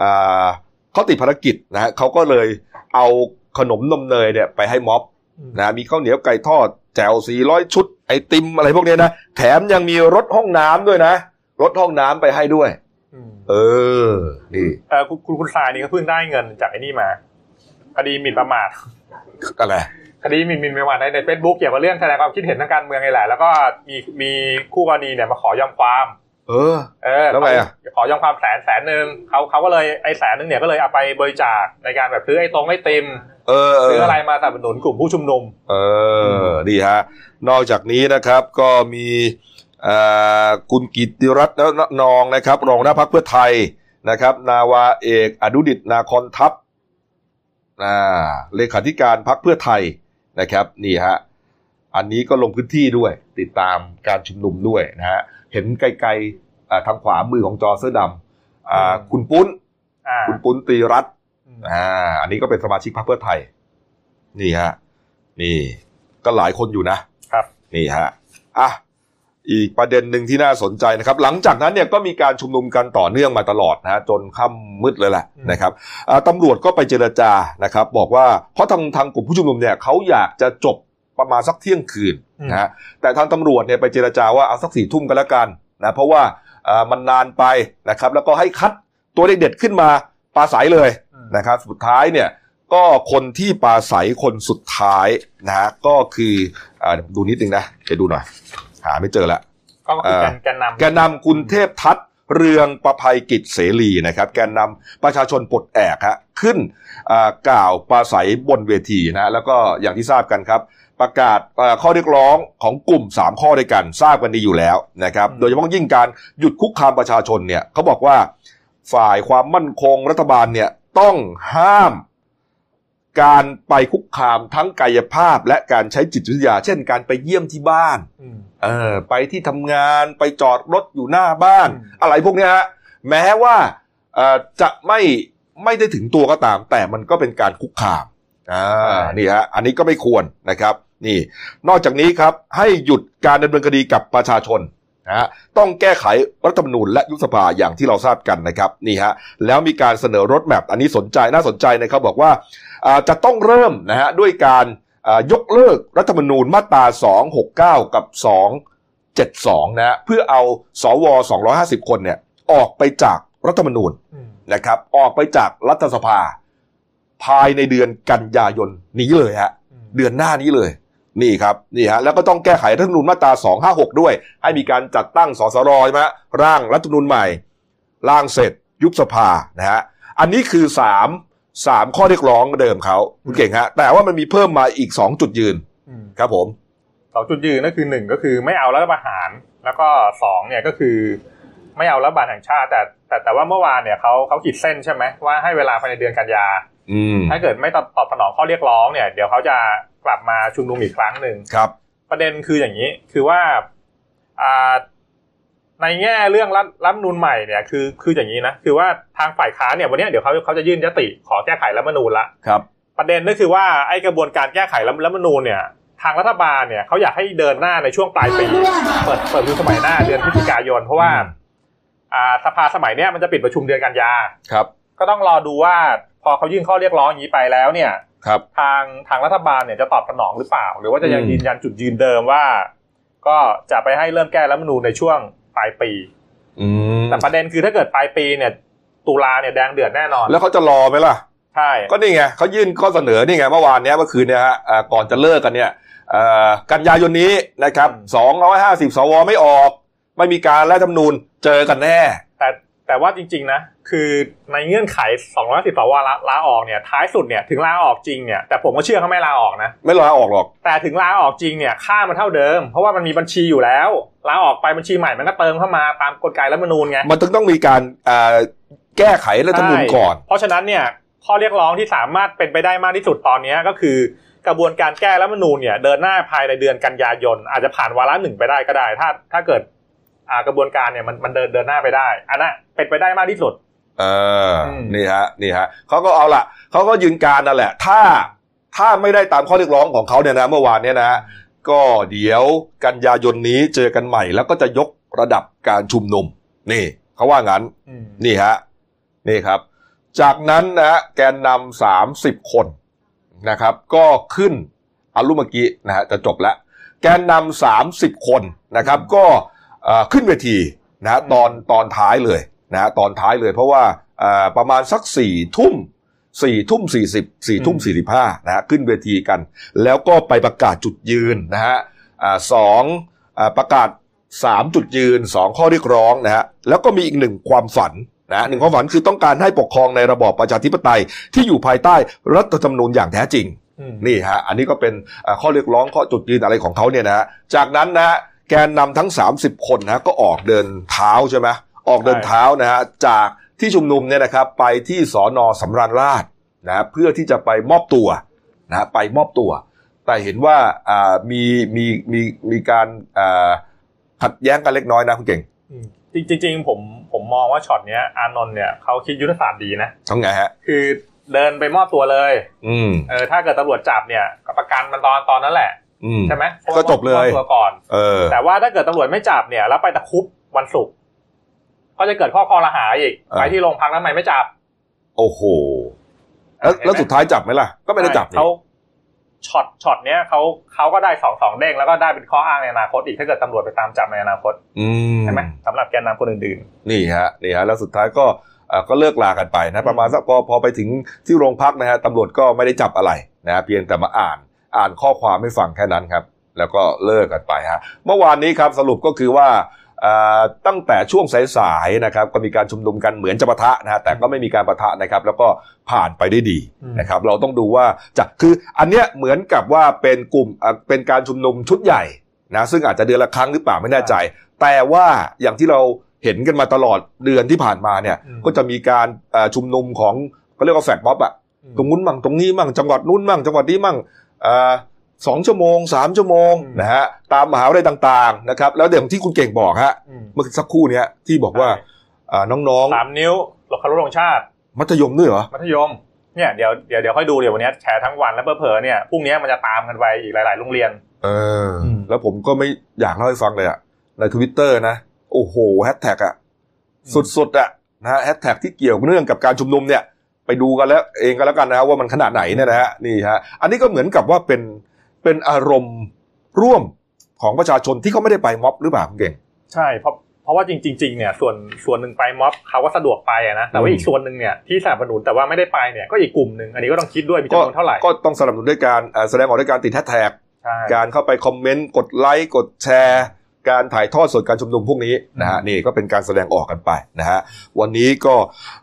อ่าเขาติดภารกิจนะฮะเขาก็เลยเอาขนมนมเนยเนี่ยไปให้ม็อบอืมนะมีข้าวเหนียวไก่ทอด แจ่วสี่ร้อยชุด ไอติมอะไรพวกเนี้ยนะ แถมยังมีรถห้องน้ำด้วยนะ รถห้องน้ำไปให้ด้วยอืมเออนี่เออคุณคุณคุณทรายนี่ก็เพิ่งได้เงินจากไอ้นี่มา คดีหมิ่นประมาทอะไรคดีหมิ่นหมิ่นประมาทในในเฟซบุ๊กเกี่ยวกับเรื่องแสดงความคิดเห็นทางการเมืองไงแหละแล้วก็มีมีคู่กรณีเนี่ยมาขอยอมความ เออเออแล้วไงอะขอยอมความแสนแสนหนึ่งเขาเขาก็เลยไอ้แสนหนึ่งเนี่ยก็เลยเอาไปบริจาคในการแบบซื้อไอ้ตรงไอ้ติมเออเอซื้อออะไรมาสนับสนุนกลุ่มผู้ชุมนุม เออดีฮะ นอกจากนี้นะครับก็มีเอ่อคุณกิตติรัตน์นองนะครับ รองหัวหน้าพักเพื่อไทยนะครับ นาวาเอกอดุดิตนาคอนทัพอ่าเลขาธิการพักเพื่อไทยนะครับนี่ฮะอันนี้ก็ลงพื้นที่ด้วยติดตามการชุมนุมด้วยนะฮะ เห็นไกลๆอ่าทางขวามือของจอเสื้อดำอ่าอืมคุณปุ้นอ่าคุณปุ้นตรีรัตน์อืมอ่าอันนี้ก็เป็นสมาชิกพรรคเพื่อไทย นี่ฮะ นี่ ก็หลายคนอยู่นะครับ นี่ฮะอะอีกประเด็นหนึ่งที่น่าสนใจนะครับ หลังจากนั้นเนี่ยก็มีการชุมนุมกันต่อเนื่องมาตลอดนะฮะจนค่ำมืดเลยแหละนะครับอ่าตำรวจก็ไปเจรจานะครับ บอกว่าเพราะทางทางกลุ่มผู้ชุมนุมเนี่ยเขาอยากจะจบ ประมาณสักเที่ยงคืนนะฮะแต่ทางตำรวจเนี่ยไปเจรจาว่าเอาสักสี่ทุ่มกันแล้วกันนะเพราะว่าอ่ามันนานไปนะครับ แล้วก็ให้คัดตัวเด็ดๆขึ้นมาปราศัยเลยอืมนะครับ สุดท้ายเนี่ยก็คนที่ปราศัยคนสุดท้ายนะฮะก็คืออ่าเดี๋ยวดูนิดนึงนะเดี๋ยวดูหน่อยหาไม่เจอละก็คือแกนเอ่อแกนนำแกนนำคุณเทพทัศน์เรืองประภัยกิจเสรีนะครับ แกนนำประชาชนปลดแอกฮะขึ้นอ่ากล่าวปราศัยบนเวทีนะแล้วก็อย่างที่ทราบกันครับ ประกาศเอ่อข้อเรียกร้องของกลุ่ม 3 ข้อด้วยกันทราบกันดีอยู่แล้วนะครับ โดยเฉพาะยิ่งการหยุดคุกคามประชาชนเนี่ยเขาบอกว่าฝ่ายความมั่นคงรัฐบาลเนี่ยต้องห้ามการไปคุกคามทั้งกายภาพและการใช้จิตวิทยา เช่นการไปเยี่ยมที่บ้านอืมเออไปที่ทำงานไปจอดรถอยู่หน้าบ้านอืมอะไรพวกเนี้ยฮะแม้ว่าเอ่อจะไม่ไม่ได้ถึงตัวก็ตาม แต่มันก็เป็นการคุกคามอ่านี่ฮะอันนี้ก็ไม่ควรนะครับ นี่ นอกจากนี้ครับให้หยุดการดำเนินคดีกับประชาชนนะฮะต้องแก้ไขรัฐธรรมนูญและยุบสภาอย่างที่เราทราบกันนะครับนี่ฮะแล้วมีการเสนอรถแมพอันนี้สนใจน่าสนใจนะครับบอกว่าอ่าจะต้องเริ่มนะฮะด้วยการอ่ายกเลิกรัฐธรรมนูญมาตรา 269 กับ 272 นะฮะเพื่อเอาสว 250 คนเนี่ยออกไปจากรัฐธรรมนูญอืมนะครับออกไปจากรัฐสภา ภายในเดือนกันยายนนี้เลยฮะอืมเดือนหน้านี้เลย นี่ครับนี่ฮะแล้วก็ต้องแก้ไขรัฐธรรมนูญมาตรา 256 ด้วย ให้มีการจัดตั้งสสรใช่ไหมฮะร่างรัฐธรรมนูญใหม่ ร่างเสร็จยุบสภานะฮะอันนี้คือสามสามข้อเรียกร้องเดิมเขาคุณเก่งฮะแต่ว่ามันมีเพิ่มมาอีกสองจุดยืนอืมครับผมสองจุดยืนก็คือหนึ่งก็คือไม่เอารัฐประหาร แล้วก็สองเนี่ยก็คือไม่เอารัฐบาลแห่งชาติ แต่แต่แต่ว่าเมื่อวานเนี่ยเขาเขาขีดเส้นใช่ไหมว่าให้เวลาภายในเดือนกันยาอืมถ้าเกิดไม่ตอบตอบสนองข้อเรียกร้องเนี่ยเดี๋ยวเขาจะ กลับมาชุมนุมอีกครั้งหนึ่งครับ ประเด็นคืออย่างนี้คือว่าอ่าในแง่เรื่องรัฐรัฐธรรมนูญใหม่เนี่ยคือคืออย่างนี้นะคือว่าทางฝ่ายค้านเนี่ยวันเนี้ยเดี๋ยวเขาเขาจะยื่นยติขอแก้ไขรัฐธรรมนูญละครับ ประเด็นก็คือว่าไอ้กระบวนการแก้ไขรัฐธรรมนูญเนี่ยทางรัฐบาลเนี่ยเขาอยากให้เดินหน้าในช่วงปลายปี เปิดเปิดดูสมัยหน้าเดือนพฤศจิกายน เพราะว่าอืมอ่าสภาสมัยเนี้ยมันจะปิดประชุมเดือนกันยาครับ ก็ต้องรอดูว่าพอเขายื่นข้อเรียกร้องอย่างนี้ไปแล้วเนี่ย ครับ ทางทางรัฐบาลเนี่ยจะตอบสนองหรือเปล่า หรือว่าจะยังอืมยืนยันจุดยืนเดิมว่า ก็จะไปให้เริ่มแก้รัฐธรรมนูญในช่วงปลายปีอืมแต่ประเด็นคือถ้าเกิดปลายปีเนี่ย ตุลาเนี่ยแดงเดือดแน่นอน แล้วเขาจะรอไหมล่ะใช่ก็นี่ไงเขายื่นข้อเสนอนี่ไงเมื่อวานเนี้ยเมื่อคืนเนี่ยฮะอ่าก่อนจะเลิกกันเนี่ยเอ่อกันยายนนี้นะครับ250สวไม่ออก ไม่มีการรัฐธรรมนูญเจอกันแน่ แต่ แต่ว่าจริง ๆ นะ คือในเงื่อนไข210สวลาลาออกเนี่ยท้ายสุดเนี่ยถึงลาออกจริงเนี่ยแต่ผมก็เชื่อเขาไม่ลาออกนะ ไม่ลาออกหรอก แต่ถึงลาออกจริงเนี่ยค่ามันเท่าเดิม เพราะว่ามันมีบัญชีอยู่แล้วลาออกไปบัญชีใหม่มันก็เติมเข้ามาตามกฎไกรัฐธรรมนูญไงมันต้องต้องมีการอ่าแก้ไขรัฐธรรมนูญก่อน เพราะฉะนั้นเนี่ยข้อเรียกร้องที่สามารถเป็นไปได้มากที่สุดตอนนี้ก็คือกระบวนการแก้รัฐธรรมนูญเนี่ยเดินหน้าภายในเดือนกันยายน อาจจะผ่านวาระหนึ่งไปได้ก็ได้ ถ้าถ้าเกิดอ่า กระบวนการเนี่ยมันมันเดินเดินหน้าไปได้ อันนั้นเป็นไปได้มากที่สุดเอออมนี่ฮะนี่ฮะเขาก็เอาละเขาก็ยืนการนั่นแหละ ถ้าถ้าไม่ได้ตามข้อเรียกร้องของเขาเนี่ยนะ เมื่อวานเนี่ยนะ ก็เดี๋ยวกันยายนนี้เจอกันใหม่ แล้วก็จะยกระดับการชุมนุม นี่เขาว่างั้นอืมนี่ฮะนี่ครับ จากนั้นนะฮะแกนนำสามสิบคนนะครับ ก็ขึ้นเอารูปเมื่อกี้นะฮะจะจบแล้วแกนนำสามสิบคนนะครับ ก็เอ่อ ขึ้นเวทีนะฮะตอนตอนท้ายเลยนะฮะตอนท้ายเลยเพราะว่าเอ่อประมาณสักสี่ทุ่มสี่ทุ่มสี่สิบสี่ทุ่มสี่สิบห้านะฮะขึ้นเวทีกัน แล้วก็ไปประกาศจุดยืนนะฮะอ่าสองอ่าประกาศสามจุดยืนสองข้อเรียกร้องนะฮะแล้วก็มีอีกหนึ่งความฝันนะฮะหนึ่งความฝันคือต้องการให้ปกครองในระบอบประชาธิปไตยที่อยู่ภายใต้รัฐธรรมนูญอย่างแท้จริงอืมนี่ฮะอันนี้ก็เป็นเอ่อข้อเรียกร้องข้อจุดยืนอะไรของเขาเนี่ยนะฮะจากนั้นนะฮะ แกนนำทั้ง 30 คนนะก็ออกเดินเท้าใช่ไหมออกเดินเท้านะฮะจากที่ชุมนุมเนี่ยนะครับ ไปที่สอนอสำราญราชนะฮะเพื่อที่จะไปมอบตัวนะฮะไปมอบตัว แต่เห็นว่าอ่ามีมีมีมีการอ่าขัดแย้งกันเล็กน้อยนะคุณเก่งอืมจริงจริงๆผมผมมองว่าช็อตเนี้ยอานนท์เนี่ยเขาคิดยุทธศาสตร์ดีนะทั้งไงฮะ คือเดินไปมอบตัวเลย อืมเออถ้าเกิดตำรวจจับเนี่ยก็ประกันมันตอนตอนนั้นแหละอืม ใช่ไหมก็จบเลยมอบตัวก่อนเออ แต่ว่าถ้าเกิดตำรวจไม่จับเนี่ย แล้วไปตะครุบวันศุกร์ก็จะเกิดข้อคอรหาอีกอ่าไปที่โรงพักแล้วทำไมไม่จับ โอ้โห แล้วแล้วสุดท้ายจับไหมล่ะ ก็ไม่ได้จับนี่เขาช็อตช็อตเนี้ยเขาเขาก็ได้สองสองเด้งแล้วก็ได้เป็นข้ออ้างในอนาคตอีกถ้าเกิดตำรวจไปตามจับในอนาคตอืมใช่ไหมสำหรับแกนนำคนอื่นนี่ฮะนี่ฮะแล้วสุดท้ายก็เอ่อก็เลิกลากันไปนะประมาณสักพอพอไปถึงที่โรงพักนะฮะตำรวจก็ไม่ได้จับอะไรนะฮะเพียงแต่มาอ่าน อ่านข้อความให้ฟังแค่นั้นครับ แล้วก็เลิกกันไปฮะเมื่อวานนี้ครับสรุปก็คือว่าเอ่อตั้งแต่ช่วงสายๆนะครับก็มีการชุมนุมกันเหมือนจะปะทะนะฮะแต่ก็ไม่มีการปะทะนะครับ แล้วก็ผ่านไปได้ดีอืมนะครับ เราต้องดูว่าจะคืออันเนี้ยเหมือนกับว่าเป็นกลุ่มเอ่อเป็นการชุมนุมชุดใหญ่นะซึ่งอาจจะเดือนละครั้งหรือเปล่าไม่แน่ใจ แต่ว่าอย่างที่เราเห็นกันมาตลอดเดือนที่ผ่านมาเนี่ยอืมก็จะมีการเอ่อชุมนุมของเขาเรียกว่าแฟกม็อบอะๆตรงนู้นมั่งตรงนี้มั่งจังหวัดนู้นมั่งจังหวัดนี้มั่งเอ่อ สองชั่วโมงสามชั่วโมงอืมนะฮะตามมหาวิทยาลัยต่างๆนะครับแล้วเดี๋ยวที่คุณเก่งบอกฮะอืมเมื่อสักครู่เนี้ยที่บอกว่าอ่าน้องสามนิ้วหลบคารุธงชาติๆมัธยมด้วยเหรอมัธยมเนี่ยเดี๋ยวเดี๋ยวเดี๋ยวค่อยดูเดี๋ยววันนี้แชร์ทั้งวันแล้วเผลอๆเนี่ยพรุ่งนี้มันจะตามกันไปอีกหลาย ๆ โรงเรียน เอออมแล้วผมก็ไม่อยากเล่าให้ฟังเลยอะในทวิตเตอร์นะ โอ้โหแฮชแท็กอะสุดๆอะนะฮะแฮชแท็กที่เกี่ยวเนื่องกับการชุมนุมเนี่ย ไปดูกันแล้วเองก็แล้วกันนะฮะว่ามันขนาดไหนเนี่ยนะฮะนี่ฮะอันนี้ก็เหมือนกับว่าเป็นเป็นอารมณ์ร่วมของประชาชนที่เขาไม่ได้ไปม็อบหรือเปล่าคุณเก่ง ใช่เพราะเพราะว่าจริงๆเนี่ยส่วนส่วนหนึ่งไปม็อบเขาก็สะดวกไปอะนะแต่ว่าอืมอีกส่วนหนึ่งเนี่ยที่สนับสนุนแต่ว่าไม่ได้ไปเนี่ยก็อีกกลุ่มหนึ่งอันนี้ก็ต้องคิดด้วยมีจำนวนเท่าไหร่ก็ต้องสนับสนุนด้วยการเอ่อแสดงออกด้วยการติดแฮชแท็กใช่การเข้าไปคอมเมนต์กดไลค์กดแชร์ การถ่ายทอดสดการชุมนุมพวกนี้นะฮะนี่ก็เป็นการแสดงออกกันไปนะฮะวันนี้ก็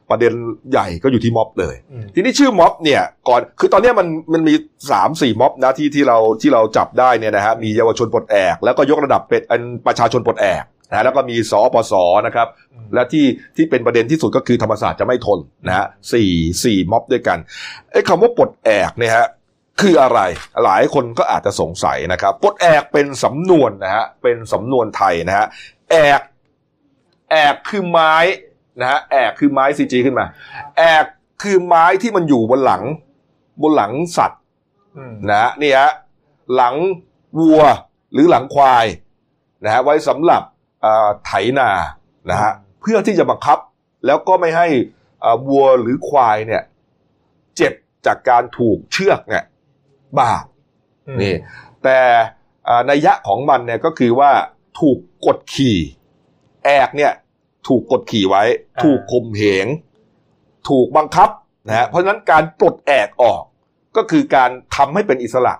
ประเด็นใหญ่ก็อยู่ที่ม็อบเลยอืมทีนี้ชื่อม็อบเนี่ยก่อนคือตอนเนี้ยมันมันมีสามสี่ม็อบนะที่ที่เราที่เราจับได้เนี่ยนะฮะมีเยาวชนปลดแอก แล้วก็ยกระดับเป็นอันประชาชนปลดแอกนะแล้วก็มีสอปสนะครับ และที่ที่เป็นประเด็นที่สุดก็คือธรรมศาสตร์จะไม่ทนนะฮะสี่สี่ม็อบด้วยกันไอ้คำว่าปลดแอกเนี่ยฮะ คืออะไรหลายคนก็อาจจะสงสัยนะครับปลดแอกเป็นสำนวนนะฮะเป็นสำนวนไทยนะฮะแอกแอกคือไม้นะฮะแอกคือไม้ซีจีขึ้นมา แอกคือไม้ที่มันอยู่บนหลัง บนหลังสัตว์นะฮะนี่ฮะหลังวัวหรือหลังควายนะฮะไว้สำหรับไถนานะฮะเพื่อที่จะบังคับ แล้วก็ไม่ให้วัวหรือควายเนี่ย เจ็บจากการถูกเชือกเนี่ย บาดอืมนี่แต่อ่านัยยะของมันเนี่ยก็คือว่าถูกกดขี่ แอกเนี่ยถูกกดขี่ไว้ ถูกข่มเหง ถูกบังคับนะฮะเพราะฉะนั้นการปลดแอกออกก็คือการทำให้เป็นอิสระ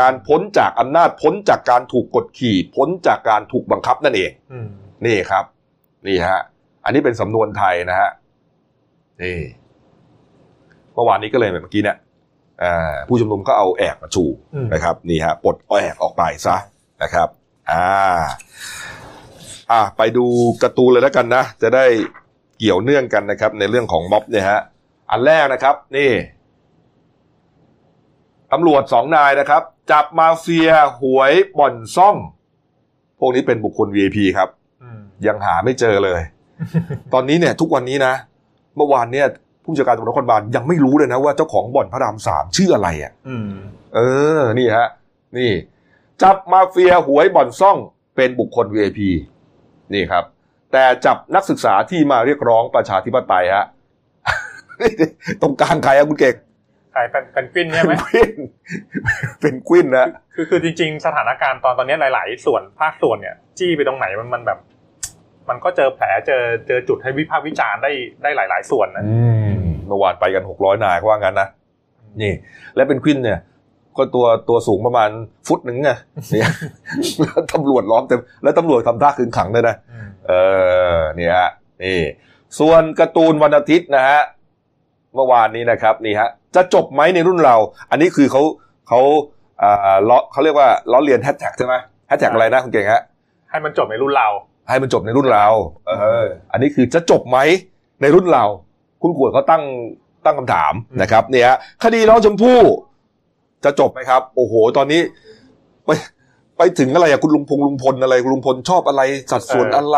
การพ้นจากอำนาจพ้นจากการถูกกดขี่ พ้นจากการถูกบังคับนั่นเองอืมนี่ครับ นี่ฮะ อันนี้เป็นสำนวนไทยนะฮะนี่เมื่อวานนี้ก็เลยแบบเมื่อกี้เนี่ยอ่า ผู้ชุมนุมก็เอาแอกมาชูอืมนะครับนี่ฮะปลดแอกออกไปซะนะครับอ่าอ่าไปดูการ์ตูนเลยแล้วกันนะ จะได้เกี่ยวเนื่องกันนะครับ ในเรื่องของม็อบเนี่ยฮะอันแรกนะครับ นี่ตำรวจสองนายนะครับ จับมาเฟียหวยบ่อนซ่อง พวกนี้เป็นบุคคล VIP ครับอืมยังหาไม่เจอเลย ตอนนี้เนี่ย ทุกวันนี้นะ เมื่อวานเนี่ย ผู้จัดการตำรวจนครบาลยังไม่รู้เลยนะว่าเจ้าของบ่อนพระรามสามชื่ออะไรอะอืมเออ นี่ฮะ นี่ จับมาเฟียหวยบ่อนซ่องเป็นบุคคล VIP นี่ครับ แต่จับนักศึกษาที่มาเรียกร้องประชาธิปไตยฮะตรงกลางใครอะคุณเก่งใครเป็นเป็นกวินเนี่ยไหมเป็นกวินเป็นกวินนะคือคือจริง ๆ สถานการณ์ตอนตอนนี้หลาย ๆ ส่วนภาคส่วนเนี่ย จี้ไปตรงไหนมันมันแบบ มันก็เจอแผลเจอเจอจุดให้วิพากษ์วิจารณ์ได้ได้หลาย ๆ ส่วนนะอืม เมื่อวานไปกันหกร้อยนายเขาว่างั้นนะนี่ และเป็นกวินเนี่ย ก็ตัวตัวสูงประมาณฟุตหนึ่งไงเนี่ยแล้วตำรวจล้อมเต็มแล้วตำรวจทำท่าขึงขังด้วยนะอืมเออเนี่ยฮะนี่ส่วนการ์ตูนวันอาทิตย์นะฮะเมื่อวานนี้นะครับนี่ฮะจะจบไหมในรุ่นเรา อันนี้คือเขาเขาอ่าล้อเขาเรียกว่าล้อเลียนแฮชแท็กใช่ไหมแฮชแท็กอะไรนะคุณเก่งฮะให้มันจบในรุ่นเรา ให้มันจบในรุ่นเรา เออ อันนี้คือจะจบไหมในรุ่นเรา คุณขวดเขาตั้งตั้งคำถามอืมนะครับ เนี่ยฮะคดีน้องชมพู่จะจบไหมครับ โอ้โห ตอนนี้ไปไปถึงอะไรอะคุณลุงพงลุงพลอะไรคุณลุงพลชอบอะไร สัดส่วนอะไร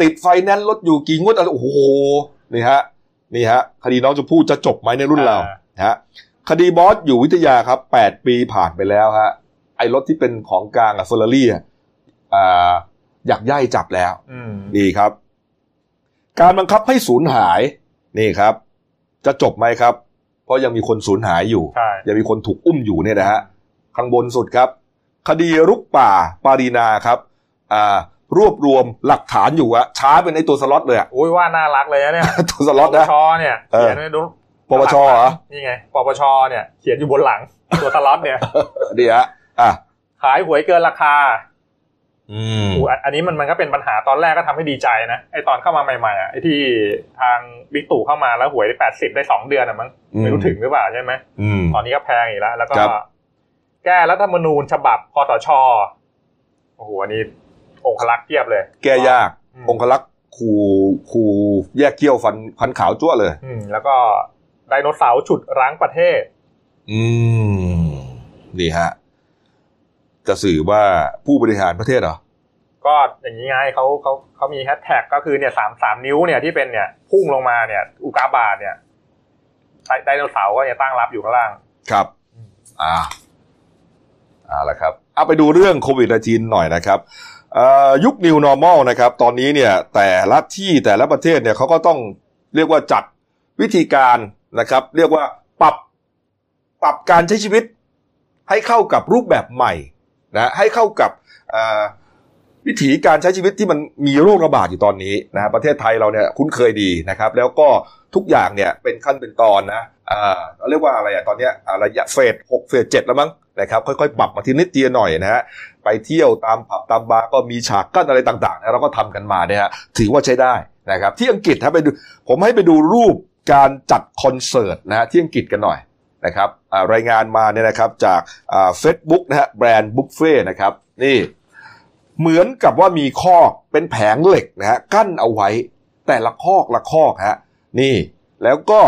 ติดไฟแนนซ์รถอยู่กี่งวดอะไรโอ้โหนี่ฮะนี่ฮะ คดีน้องชมพู่จะจบไหมในรุ่นเราอ่าฮะคดีบอสอยู่วิทยาครับแปดปีผ่านไปแล้วฮะไอ้รถที่เป็นของกลางอะเฟอร์รารี่อะอ่าอยากย่ายจับแล้วอืมนี่ครับ การบังคับให้สูญหายนี่ครับ จะจบไหมครับ เพราะยังมีคนสูญหายอยู่ใช่ยังมีคนถูกอุ้มอยู่เนี่ยนะฮะข้างบนสุดครับ คดีรุกป่าปารีนาครับอ่ารวบรวมหลักฐานอยู่อะช้าเป็นไอตัวสล็อตเลยอะอุ้ยว่าน่ารักเลยนะเนี่ยตัวสล็อตปนะปชเนี่ยเออเขียนไว้ดูปปชเหรอนี่ไงปปชเนี่ยเขียนอยู่บนหลังตัวสล็อตเนี่ยดีฮะอะขายหวยเกินราคา อืมอูอันอันนี้มันมันก็เป็นปัญหาตอนแรกก็ทำให้ดีใจนะไอตอนเข้ามาใหม่ๆอะไอที่ทางบิ๊กตู่เข้ามาแล้วหวยได้แปดสิบได้สองเดือนอะมั้งไม่รู้ถึงหรือเปล่าใช่ไหมอืมตอนนี้ก็แพงอีกแล้ว แล้วก็ครับแก้รัฐธรรมนูญฉบับคอสชโอ้โหอันนี้องคลักษ์เทียบเลย แก้ยากอืมองคลักษ์คูคูแยกเขี้ยวฟันฟันขาวจ้วเลย อืมแล้วก็ไดโนเสาร์ฉุดร้างประเทศ อืมนี่ฮะ จะสื่อว่าผู้บริหารประเทศเหรอ ก็อย่างนี้ไงเขาเขาเขามีแฮชแท็กก็คือเนี่ยสามสามนิ้วเนี่ยที่เป็นเนี่ยพุ่งลงมาเนี่ย อุกาบาตเนี่ยไดไดโนเสาร์ก็เนี่ยตั้งรับอยู่ข้างล่าง ครับ อ่าเอาละครับ เอาไปดูเรื่องโควิด -19 หน่อยนะครับเอ่อยุค New Normal นะครับ ตอนนี้เนี่ยแต่ละที่แต่ละประเทศเนี่ยเขาก็ต้องเรียกว่าจัดวิธีการนะครับ เรียกว่าปรับปรับการใช้ชีวิตให้เข้ากับรูปแบบใหม่ นะให้เข้ากับวิถีการใช้ชีวิตที่มันมีโรคระบาดอยู่ตอนนี้นะประเทศไทยเราเนี่ยคุ้นเคยดีนะครับ แล้วก็ทุกอย่างเนี่ยเป็นขั้นเป็นตอนนะอ่าเราเรียกว่าอะไรอะตอนเนี้ยอ่าระยะเฟสหกเฟสเจ็ดแล้วมั้งนะครับค่อยๆ ปรับมาทีนิดทีละหน่อยนะฮะไปเที่ยวตามผับตามบาร์ก็มีฉากกั้นอะไรต่างๆนะเราก็ทำกันมาเนี่ยฮะถือว่าใช้ได้นะครับ ที่อังกฤษถ้าไปดูผมให้ไปดูรูปการจัดคอนเสิร์ตนะฮะที่อังกฤษกันหน่อย นะครับอ่ารายงานมาเนี่ยนะครับจากเฟซบุ๊กนะฮะ Brand Buffet นะครับนี่เหมือนกับว่ามีคอกเป็นแผงเหล็กนะฮะกั้นเอาไว้ แต่ละคอกละคอกฮะนี่แล้วก็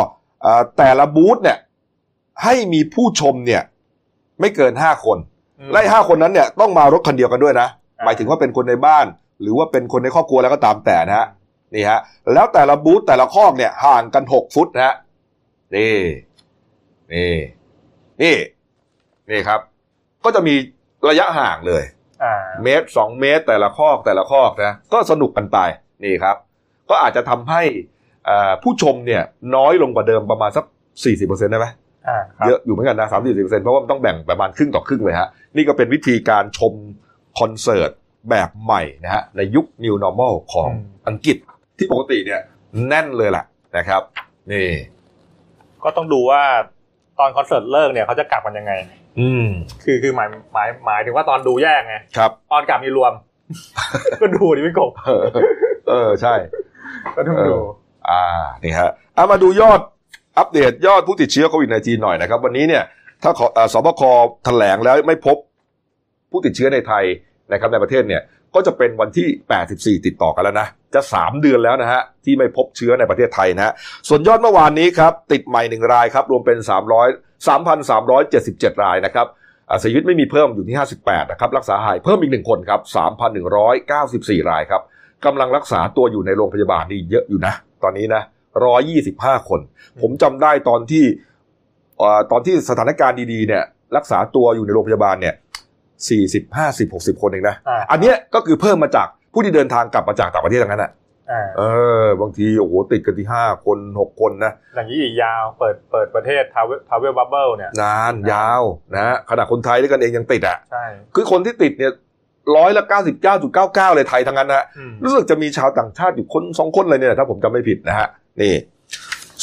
อ่าแต่ละบูธเนี่ยให้มีผู้ชมเนี่ยไม่เกินห้าคนอืมไล่ห้าคนนั้นเนี่ยต้องมารถคันเดียวกันด้วยนะอ่าหมายถึงว่าเป็นคนในบ้าน หรือว่าเป็นคนในครอบครัวแล้วก็ตามแต่นะฮะนี่ฮะแล้วแต่ละบูธแต่ละคอกเนี่ยห่างกันหกฟุตนะฮะนี่ นี่ นี่นี่ครับ ก็จะมีระยะห่างเลยอ่าเมตรสองเมตรแต่ละคอกแต่ละคอกนะก็สนุกกันไปนี่ครับ ก็อาจจะทำให้อ่าผู้ชมเนี่ย น้อยลงกว่าเดิมประมาณสักสี่สิบเปอร์เซ็นต์ได้ไหมอ่าครับเยอะอยู่เหมือนกันนะสามสี่สิบเปอร์เซ็นต์เพราะว่ามันต้องแบ่งประมาณครึ่งต่อครึ่งเลยฮะ นี่ก็เป็นวิธีการชมคอนเสิร์ตแบบใหม่นะฮะ ในยุค New Normal ของอังกฤษที่ปกติเนี่ย แน่นเลยแหละนะครับ นี่ ก็ต้องดูว่า ตอนคอนเสิร์ตเลิกเนี่ยเขาจะกลับกันยังไง อืม คือคือหมายหมายหมายถึงว่าตอนดูแยกไงครับ ตอนกลับมีรวม ก็ดูดิพี่กบเออเออใช่ก็ต้องดู อ่านี่ฮะเอามาดูยอดอัปเดตยอดผู้ติดเชื้อโควิด -19 หน่อยนะครับ วันนี้เนี่ย ถ้าขอเอ่อสบคแถลงแล้วไม่พบผู้ติดเชื้อในไทยนะครับในประเทศเนี่ย ก็จะเป็นวันที่ 84 ติดต่อกันแล้วนะ จะ 3 เดือนแล้วนะฮะที่ไม่พบเชื้อในประเทศไทยนะฮะส่วนยอดเมื่อวานนี้ครับติดใหม่ 1 รายครับรวมเป็น 300 3,377 รายนะครับอ่าเสียชีวิตไม่มีเพิ่มอยู่ที่ 58นะครับรักษาหายเพิ่มอีก 1 คนครับ 3,194 รายครับกำลังรักษาตัวอยู่ในโรงพยาบาลนี่เยอะอยู่นะ ตอนนี้นะ125 คน ผมจำได้ตอนที่เอ่อตอนที่สถานการณ์ดีๆเนี่ยรักษาตัวอยู่ในโรงพยาบาลเนี่ย40 50 60คนเองนะอ่าอันเนี้ยก็คือเพิ่มมาจาก ผู้ที่เดินทางกลับมาจากต่างประเทศทั้งนั้นอะอ่าเออบางทีโอ้โหติดกันที่ห้าคนหกคนนะอย่างนี้อีกยาวเปิดเปิดประเทศ travel travel bubble เนี่ยนานยาวนะฮะขนาดคนไทยด้วยกันเองยังติดอะใช่คือคนที่ติดเนี่ยร้อยละเก้าสิบเก้าจุดเก้าเก้าเลยไทยทั้งนั้นนะฮะอืมรู้สึกจะมีชาวต่างชาติอยู่คนสองคนเลยเนี่ยถ้าผมจำไม่ผิดนะฮะนี่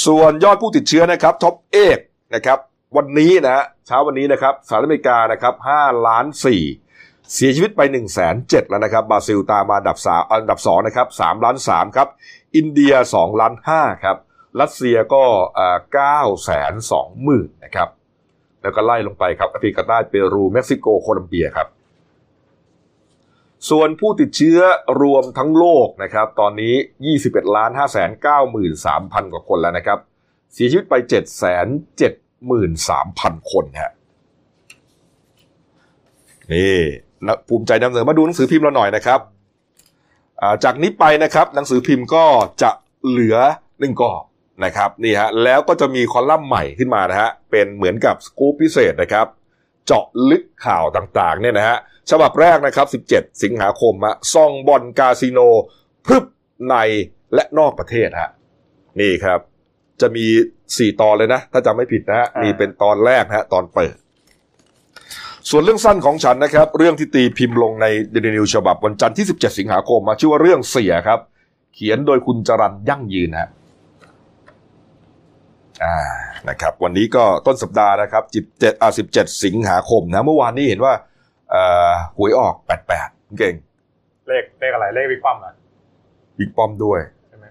ส่วนยอดผู้ติดเชื้อนะครับท็อปเอกนะครับ วันนี้นะฮะเช้าวันนี้นะครับสหรัฐอเมริกานะครับห้าล้านสี่ เสียชีวิตไป1นึ่งแสนเจ็ดแล้วนะครับบราซิลตามมาอันดับสามอันดับสองนะครับสามล้านสามครับอินเดียสองล้านห้าครับรัสเซียก็เก้าแสนสองหมื่นนะครับแล้วก็ไล่ลงไปครับแอฟริกาใต้เปรูเม็กซิโกโคลัมเบียครับ ส่วนผู้ติดเชื้อรวมทั้งโลกนะครับ ตอนนี้ 21ล้าน5 9 3 0 0 0 กว่าคนแล้วนะครับ เสียชีวิตไป 7 7 3 0 0 0 คนฮะนี่ ภูมิใจนำเสนอมาดูหนังสือพิมพ์เราหน่อยนะครับอ่าจากนี้ไปนะครับ หนังสือพิมพ์ก็จะเหลือหนึ่งกรอบนะครับนี่ฮะแล้วก็จะมีคอลัมน์ใหม่ขึ้นมานะฮะเป็นเหมือนกับสกู๊ปพิเศษนะครับ เจาะลึกข่าวต่างๆเนี่ยนะฮะฉบับแรกนะครับ 17 สิงหาคมอะซองบอลคาสิโนพรึบในและนอกประเทศฮะนี่ครับ จะมี 4 ตอนเลยนะ ถ้าจำไม่ผิดนะฮะอ่านี่นี่เป็นตอนแรกนะฮะตอนเปิด ส่วนเรื่องสั้นของฉันนะครับ เรื่องที่ตีพิมพ์ลงในเดลินิวฉบับวันจันทร์ที่ 17 สิงหาคมมาชื่อว่าเรื่องเสียครับ เขียนโดยคุณจรันยั่งยืนฮะอ่านะครับ วันนี้ก็ต้นสัปดาห์นะครับ17อ่า17 สิงหาคมนะ เมื่อวานนี้เห็นว่าเอ่อหวยออก 88 เก่ง เลขเลขอะไรเลขวิความอะบิ๊กป้อมด้วยใช่ไหม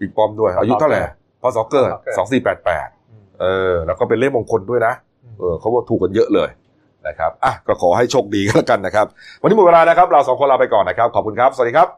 บิ๊กป้อมด้วย อายุเท่าไหร่พอสอเกอร์พศสองสี่แปดแปดอืมเออ แล้วก็เป็นเลขมงคลด้วยนะ เออเขาว่าถูกกันเยอะเลย นะครับอะก็ขอให้โชคดีก็แล้วกันนะครับ วันนี้หมดเวลานะครับ เราสองคนลาไปก่อนนะครับ ขอบคุณครับ สวัสดีครับ